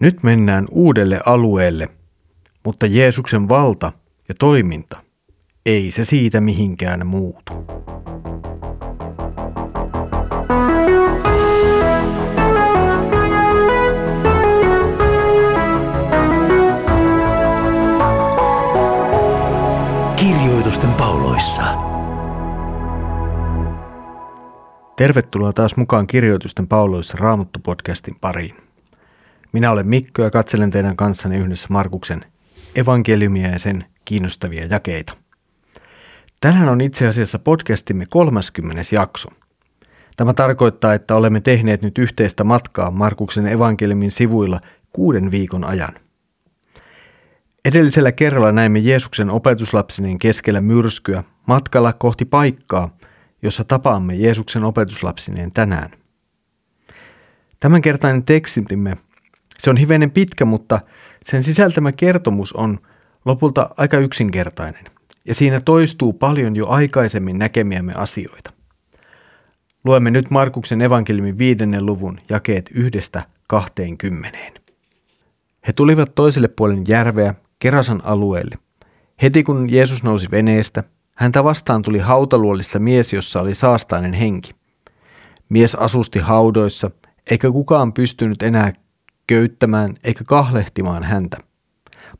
Nyt mennään uudelle alueelle, mutta Jeesuksen valta ja toiminta ei se siitä mihinkään muutu. Kirjoitusten pauloissa. Tervetuloa taas mukaan Kirjoitusten pauloissa Raamattu-podcastin pariin. Minä olen Mikko ja katselen teidän kanssanne yhdessä Markuksen evankeliumia ja sen kiinnostavia jakeita. Tänään on itse asiassa podcastimme 30. jakso. Tämä tarkoittaa, että olemme tehneet nyt yhteistä matkaa Markuksen evankeliumin sivuilla kuuden viikon ajan. Edellisellä kerralla näimme Jeesuksen opetuslapsinen keskellä myrskyä matkalla kohti paikkaa, jossa tapaamme Jeesuksen opetuslapsineen tänään. Tämänkertainen tekstimme se on hivenen pitkä, mutta sen sisältämä kertomus on lopulta aika yksinkertainen. Ja siinä toistuu paljon jo aikaisemmin näkemiämme asioita. Luemme nyt Markuksen evankeliumin viidennen luvun jakeet yhdestä kahteen kymmeneen. He tulivat toiselle puolen järveä Kerasan alueelle. Heti kun Jeesus nousi veneestä, häntä vastaan tuli hautaluolista mies, jossa oli saastainen henki. Mies asusti haudoissa, eikä kukaan pystynyt enää köyttämään eikä kahlehtimaan häntä.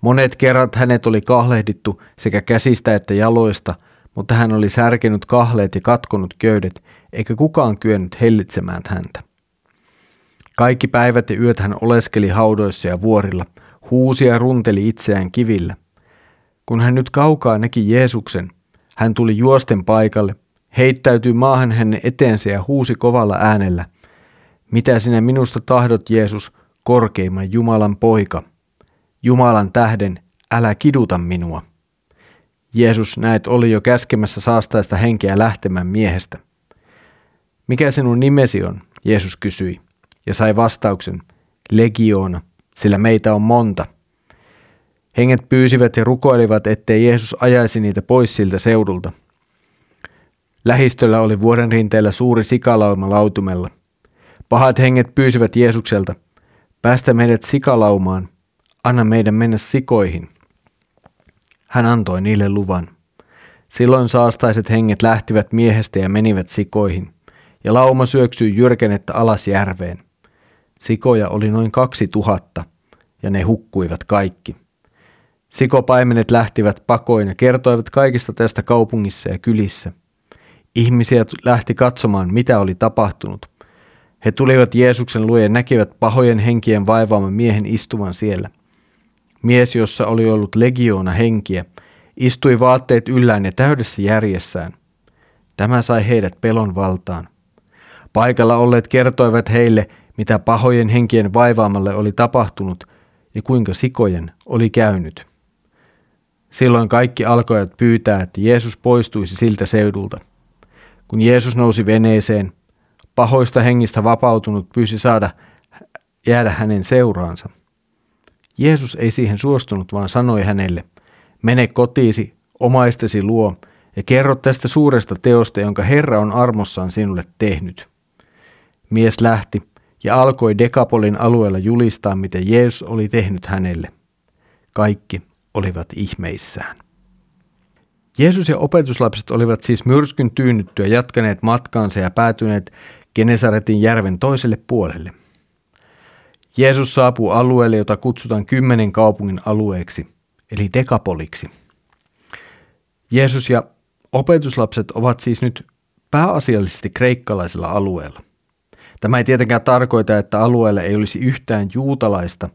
Monet kerrat hänet oli kahlehdittu sekä käsistä että jaloista, mutta hän oli särkenyt kahleet ja katkonut köydet, eikä kukaan kyennyt hellitsemään häntä. Kaikki päivät ja yöt hän oleskeli haudoissa ja vuorilla, huusi ja runteli itseään kivillä. Kun hän nyt kaukaa näki Jeesuksen, hän tuli juosten paikalle, heittäytyi maahan hänen eteensä ja huusi kovalla äänellä, mitä sinä minusta tahdot, Jeesus, korkeimman Jumalan poika. Jumalan tähden, älä kiduta minua. Jeesus näet oli jo käskemässä saastaista henkeä lähtemään miehestä. Mikä sinun nimesi on? Jeesus kysyi ja sai vastauksen, legioona, sillä meitä on monta. Henget pyysivät ja rukoilivat, ettei Jeesus ajaisi niitä pois siltä seudulta. Lähistöllä oli vuoden rinteellä suuri sikalauma lautumella. Pahat henget pyysivät Jeesukselta – Päästä meidät sikalaumaan, anna meidän mennä sikoihin. Hän antoi niille luvan. Silloin saastaiset henget lähtivät miehestä ja menivät sikoihin, ja lauma syöksyi jyrkenettä alas järveen. Sikoja oli noin kaksi tuhatta, ja ne hukkuivat kaikki. Sikopaimenet lähtivät pakoin ja kertoivat kaikista tästä kaupungissa ja kylissä. Ihmisiä lähti katsomaan, mitä oli tapahtunut, he tulivat Jeesuksen luo ja näkivät pahojen henkien vaivaaman miehen istuvan siellä. Mies, jossa oli ollut legioona henkiä, istui vaatteet yllään ja täydessä järjessään. Tämä sai heidät pelon valtaan. Paikalla olleet kertoivat heille, mitä pahojen henkien vaivaamalle oli tapahtunut ja kuinka sikojen oli käynyt. Silloin kaikki alkoivat pyytää, että Jeesus poistuisi siltä seudulta. Kun Jeesus nousi veneeseen, pahoista hengistä vapautunut pyysi saada jäädä hänen seuraansa. Jeesus ei siihen suostunut, vaan sanoi hänelle, mene kotiisi, omaistesi luo, ja kerro tästä suuresta teosta, jonka Herra on armossaan sinulle tehnyt. Mies lähti ja alkoi Dekapolin alueella julistaa, mitä Jeesus oli tehnyt hänelle. Kaikki olivat ihmeissään. Jeesus ja opetuslapset olivat siis myrskyn tyynnyttyä jatkaneet matkaansa ja päätyneet Genesaretin järven toiselle puolelle. Jeesus saapuu alueelle, jota kutsutaan kymmenen kaupungin alueeksi, eli Dekapoliksi. Jeesus ja opetuslapset ovat siis nyt pääasiallisesti kreikkalaisella alueella. Tämä ei tietenkään tarkoita, että alueella ei olisi yhtään juutalaista,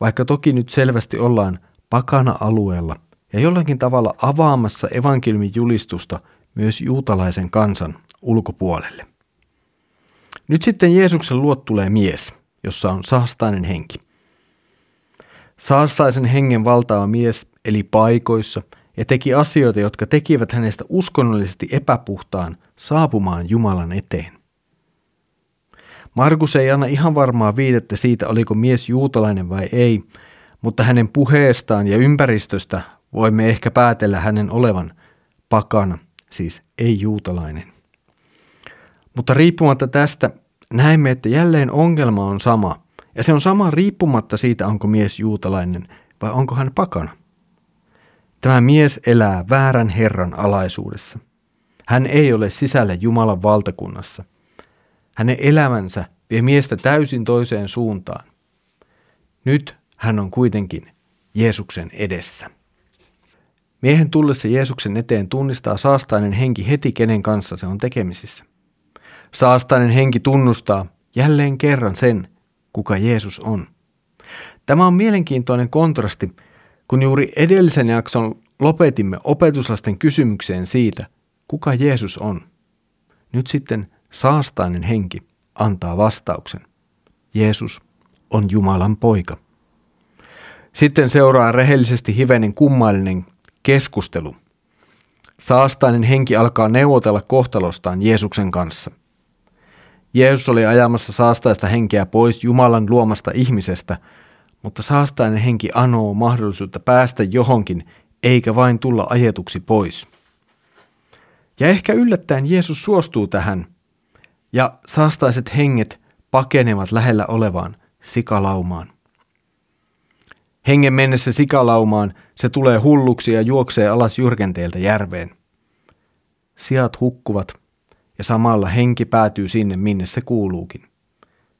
vaikka toki nyt selvästi ollaan pakana alueella ja jollakin tavalla avaamassa evankeliumin julistusta myös juutalaisen kansan ulkopuolelle. Nyt sitten Jeesuksen luot tulee mies, jossa on saastainen henki. Saastaisen hengen valtaava mies eli paikoissa ja teki asioita, jotka tekivät hänestä uskonnollisesti epäpuhtaan saapumaan Jumalan eteen. Markus ei anna ihan varmaa viitettä siitä, oliko mies juutalainen vai ei, mutta hänen puheestaan ja ympäristöstä voimme ehkä päätellä hänen olevan pakana, siis ei-juutalainen. Mutta riippumatta tästä näemme, että jälleen ongelma on sama, Ja se on sama riippumatta siitä, onko mies juutalainen vai onko hän pakana. Tämä mies elää väärän Herran alaisuudessa. Hän ei ole sisällä Jumalan valtakunnassa. Hänen elämänsä vie miestä täysin toiseen suuntaan. Nyt hän on kuitenkin Jeesuksen edessä. Miehen tullessa Jeesuksen eteen tunnistaa saastainen henki heti kenen kanssa se on tekemisissä. Saastainen henki tunnustaa jälleen kerran sen, kuka Jeesus on. Tämä on mielenkiintoinen kontrasti, kun juuri edellisen jakson lopetimme opetuslasten kysymykseen siitä, kuka Jeesus on. Nyt sitten saastainen henki antaa vastauksen. Jeesus on Jumalan poika. Sitten seuraa rehellisesti hivenen kummallinen keskustelu. Saastainen henki alkaa neuvotella kohtalostaan Jeesuksen kanssa. Jeesus oli ajamassa saastaista henkeä pois Jumalan luomasta ihmisestä, mutta saastainen henki anoo mahdollisuutta päästä johonkin, eikä vain tulla ajetuksi pois. Ja ehkä yllättäen Jeesus suostuu tähän, ja saastaiset henget pakenevat lähellä olevaan sikalaumaan. Hengen mennessä sikalaumaan se tulee hulluksi ja juoksee alas jyrkenteeltä järveen. Sijat hukkuvat ja samalla henki päätyy sinne, minne se kuuluukin.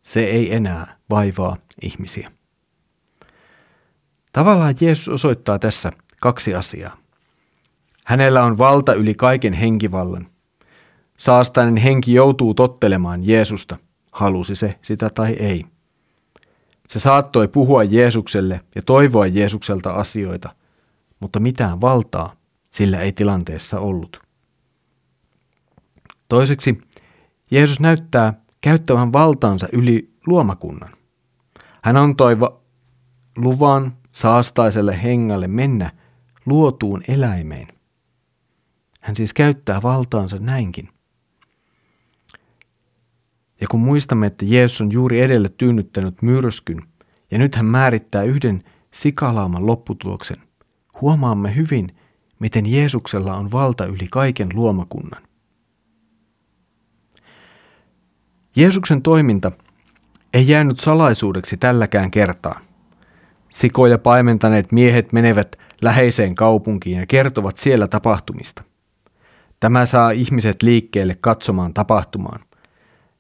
Se ei enää vaivaa ihmisiä. Tavallaan Jeesus osoittaa tässä kaksi asiaa. Hänellä on valta yli kaiken henkivallan. Saastainen henki joutuu tottelemaan Jeesusta, halusi se sitä tai ei. Se saattoi puhua Jeesukselle ja toivoa Jeesukselta asioita, mutta mitään valtaa sillä ei tilanteessa ollut. Toiseksi Jeesus näyttää käyttävän valtaansa yli luomakunnan. Hän antoi luvan saastaiselle hengälle mennä luotuun eläimeen. Hän siis käyttää valtaansa näinkin. Ja kun muistamme, että Jeesus on juuri edelle tyynnyttänyt myrskyn, ja nyt hän määrittää yhden sikalaaman lopputuloksen, huomaamme hyvin, miten Jeesuksella on valta yli kaiken luomakunnan. Jeesuksen toiminta ei jäänyt salaisuudeksi tälläkään kertaa. Sikoja paimentaneet miehet menevät läheiseen kaupunkiin ja kertovat siellä tapahtumista. Tämä saa ihmiset liikkeelle katsomaan tapahtumaan.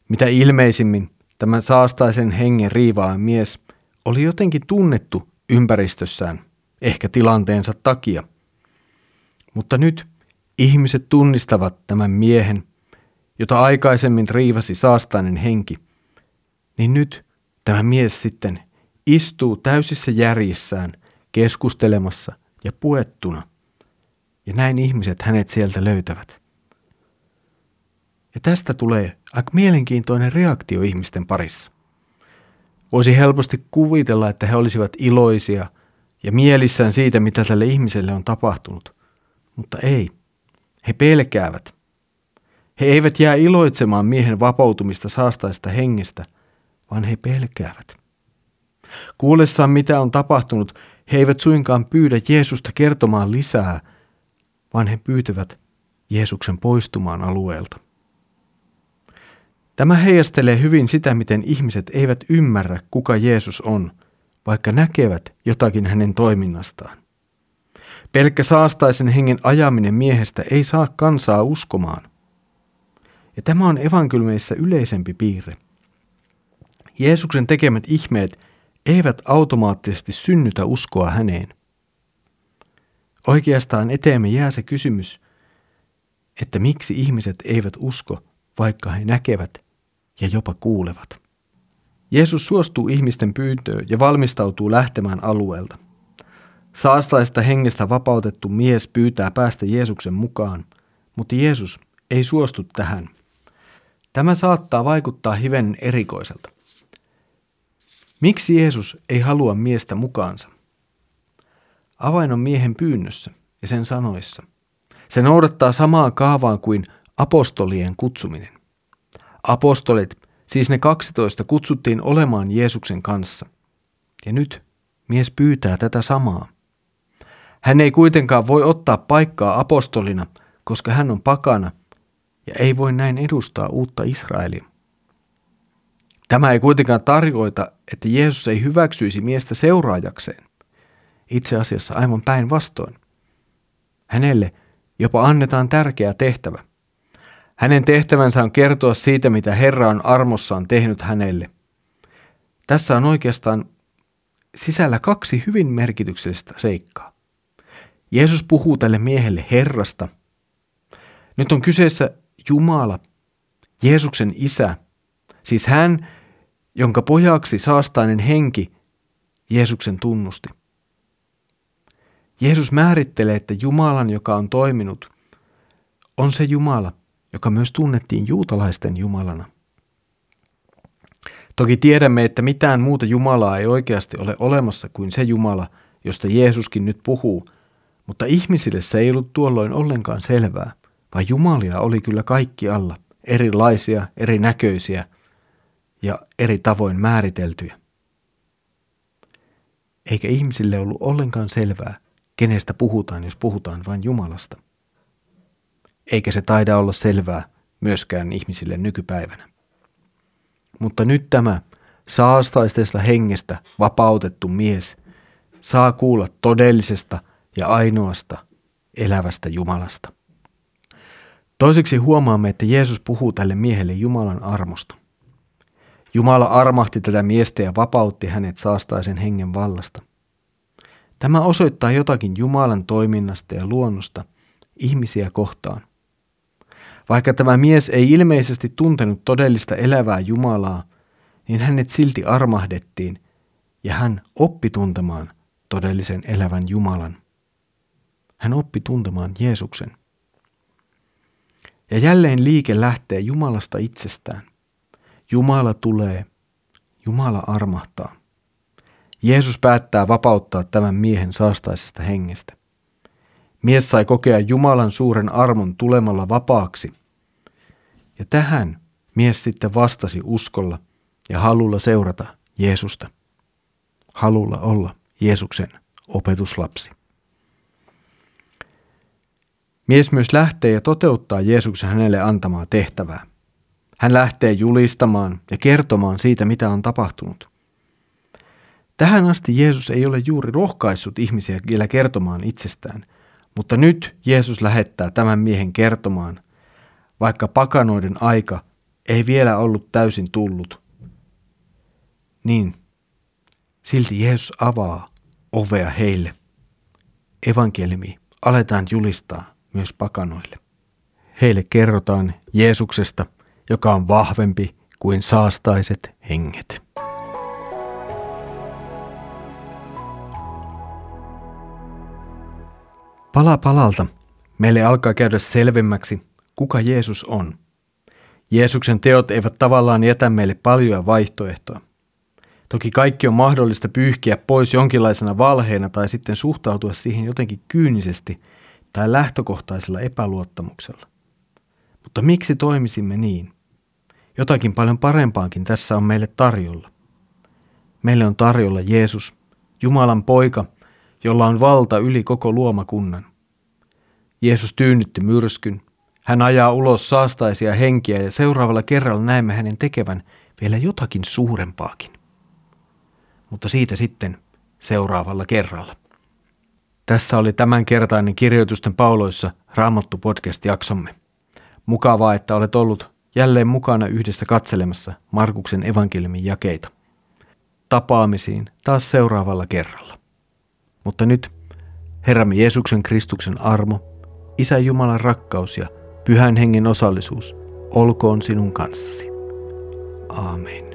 Mitä ilmeisimmin tämä saastaisen hengen riivaa mies oli jotenkin tunnettu ympäristössään, ehkä tilanteensa takia. Mutta nyt ihmiset tunnistavat tämän miehen, jota aikaisemmin riivasi saastainen henki, niin nyt tämä mies sitten istuu täysissä järjissään keskustelemassa ja puettuna. Ja näin ihmiset hänet sieltä löytävät. Ja tästä tulee aika mielenkiintoinen reaktio ihmisten parissa. Voisi helposti kuvitella, että he olisivat iloisia ja mielissään siitä, mitä tälle ihmiselle on tapahtunut. Mutta ei. He pelkäävät. He eivät jää iloitsemaan miehen vapautumista saastaista hengestä, vaan he pelkäävät. Kuullessaan mitä on tapahtunut, he eivät suinkaan pyydä Jeesusta kertomaan lisää, vaan he pyytävät Jeesuksen poistumaan alueelta. Tämä heijastelee hyvin sitä, miten ihmiset eivät ymmärrä, kuka Jeesus on, vaikka näkevät jotakin hänen toiminnastaan. Pelkkä saastaisen hengen ajaminen miehestä ei saa kansaa uskomaan. Ja tämä on evankeliumissa yleisempi piirre. Jeesuksen tekemät ihmeet eivät automaattisesti synnytä uskoa häneen. Oikeastaan eteemme jää se kysymys, että miksi ihmiset eivät usko, vaikka he näkevät ja jopa kuulevat. Jeesus suostuu ihmisten pyyntöön ja valmistautuu lähtemään alueelta. Saastaista hengestä vapautettu mies pyytää päästä Jeesuksen mukaan, mutta Jeesus ei suostu tähän. Tämä saattaa vaikuttaa hiven erikoiselta. Miksi Jeesus ei halua miestä mukaansa? Avain on miehen pyynnössä ja sen sanoissa. Se noudattaa samaa kaavaa kuin apostolien kutsuminen. Apostolit, siis ne 12, kutsuttiin olemaan Jeesuksen kanssa. Ja nyt mies pyytää tätä samaa. Hän ei kuitenkaan voi ottaa paikkaa apostolina, koska hän on pakana ja ei voi näin edustaa uutta Israelia. Tämä ei kuitenkaan tarkoita, että Jeesus ei hyväksyisi miestä seuraajakseen. Itse asiassa aivan päinvastoin. Hänelle jopa annetaan tärkeä tehtävä. Hänen tehtävänsä on kertoa siitä, mitä Herra on armossaan tehnyt hänelle. Tässä on oikeastaan sisällä kaksi hyvin merkityksellistä seikkaa. Jeesus puhuu tälle miehelle Herrasta. Nyt on kyseessä Jumala, Jeesuksen isä, siis hän, jonka pojaksi saastainen henki Jeesuksen tunnusti. Jeesus määrittelee, että Jumalan, joka on toiminut, on se Jumala, joka myös tunnettiin juutalaisten Jumalana. Toki tiedämme, että mitään muuta Jumalaa ei oikeasti ole olemassa kuin se Jumala, josta Jeesuskin nyt puhuu, mutta ihmisille se ei ollut tuolloin ollenkaan selvää, vaan Jumalia oli kyllä kaikki alla, erilaisia, erinäköisiä ja eri tavoin määriteltyjä. Eikä ihmisille ollut ollenkaan selvää, kenestä puhutaan, jos puhutaan vain Jumalasta. Eikä se taida olla selvää myöskään ihmisille nykypäivänä. Mutta nyt tämä saastaisesta hengestä vapautettu mies saa kuulla todellisesta ja ainoasta elävästä Jumalasta. Toiseksi huomaamme, että Jeesus puhuu tälle miehelle Jumalan armosta. Jumala armahti tätä miestä ja vapautti hänet saastaisen hengen vallasta. Tämä osoittaa jotakin Jumalan toiminnasta ja luonnosta ihmisiä kohtaan. Vaikka tämä mies ei ilmeisesti tuntenut todellista elävää Jumalaa, niin hänet silti armahdettiin ja hän oppi tuntemaan todellisen elävän Jumalan. Hän oppi tuntemaan Jeesuksen. Ja jälleen liike lähtee Jumalasta itsestään. Jumala tulee, Jumala armahtaa. Jeesus päättää vapauttaa tämän miehen saastaisesta hengestä. Mies sai kokea Jumalan suuren armon tulemalla vapaaksi. Ja tähän mies sitten vastasi uskolla ja halulla seurata Jeesusta. Halulla olla Jeesuksen opetuslapsi. Mies myös lähtee ja toteuttaa Jeesuksen hänelle antamaa tehtävää. Hän lähtee julistamaan ja kertomaan siitä, mitä on tapahtunut. Tähän asti Jeesus ei ole juuri rohkaissut ihmisiä vielä kertomaan itsestään, mutta nyt Jeesus lähettää tämän miehen kertomaan, vaikka pakanoiden aika ei vielä ollut täysin tullut. Niin, silti Jeesus avaa ovea heille. Evankeliumi aletaan julistaa myös pakanoille. Heille kerrotaan Jeesuksesta, joka on vahvempi kuin saastaiset henget. Pala palalta meille alkaa käydä selvemmäksi, kuka Jeesus on. Jeesuksen teot eivät tavallaan jätä meille paljon vaihtoehtoa. Toki kaikki on mahdollista pyyhkiä pois jonkinlaisena valheena tai sitten suhtautua siihen jotenkin kyynisesti tai lähtökohtaisella epäluottamuksella. Mutta miksi toimisimme niin? Jotakin paljon parempaakin tässä on meille tarjolla. Meille on tarjolla Jeesus, Jumalan poika, jolla on valta yli koko luomakunnan. Jeesus tyynnytti myrskyn. Hän ajaa ulos saastaisia henkiä ja seuraavalla kerralla näemme hänen tekevän vielä jotakin suurempaakin. Mutta siitä sitten seuraavalla kerralla. Tässä oli tämänkertainen kirjoitusten pauloissa Raamattu podcast-jaksomme. Mukavaa, että olet ollut jälleen mukana yhdessä katselemassa Markuksen evankeliumin jakeita. Tapaamisiin taas seuraavalla kerralla. Mutta nyt Herramme Jeesuksen Kristuksen armo, Isä Jumalan rakkaus ja Pyhän Hengen osallisuus olkoon sinun kanssasi. Aamen.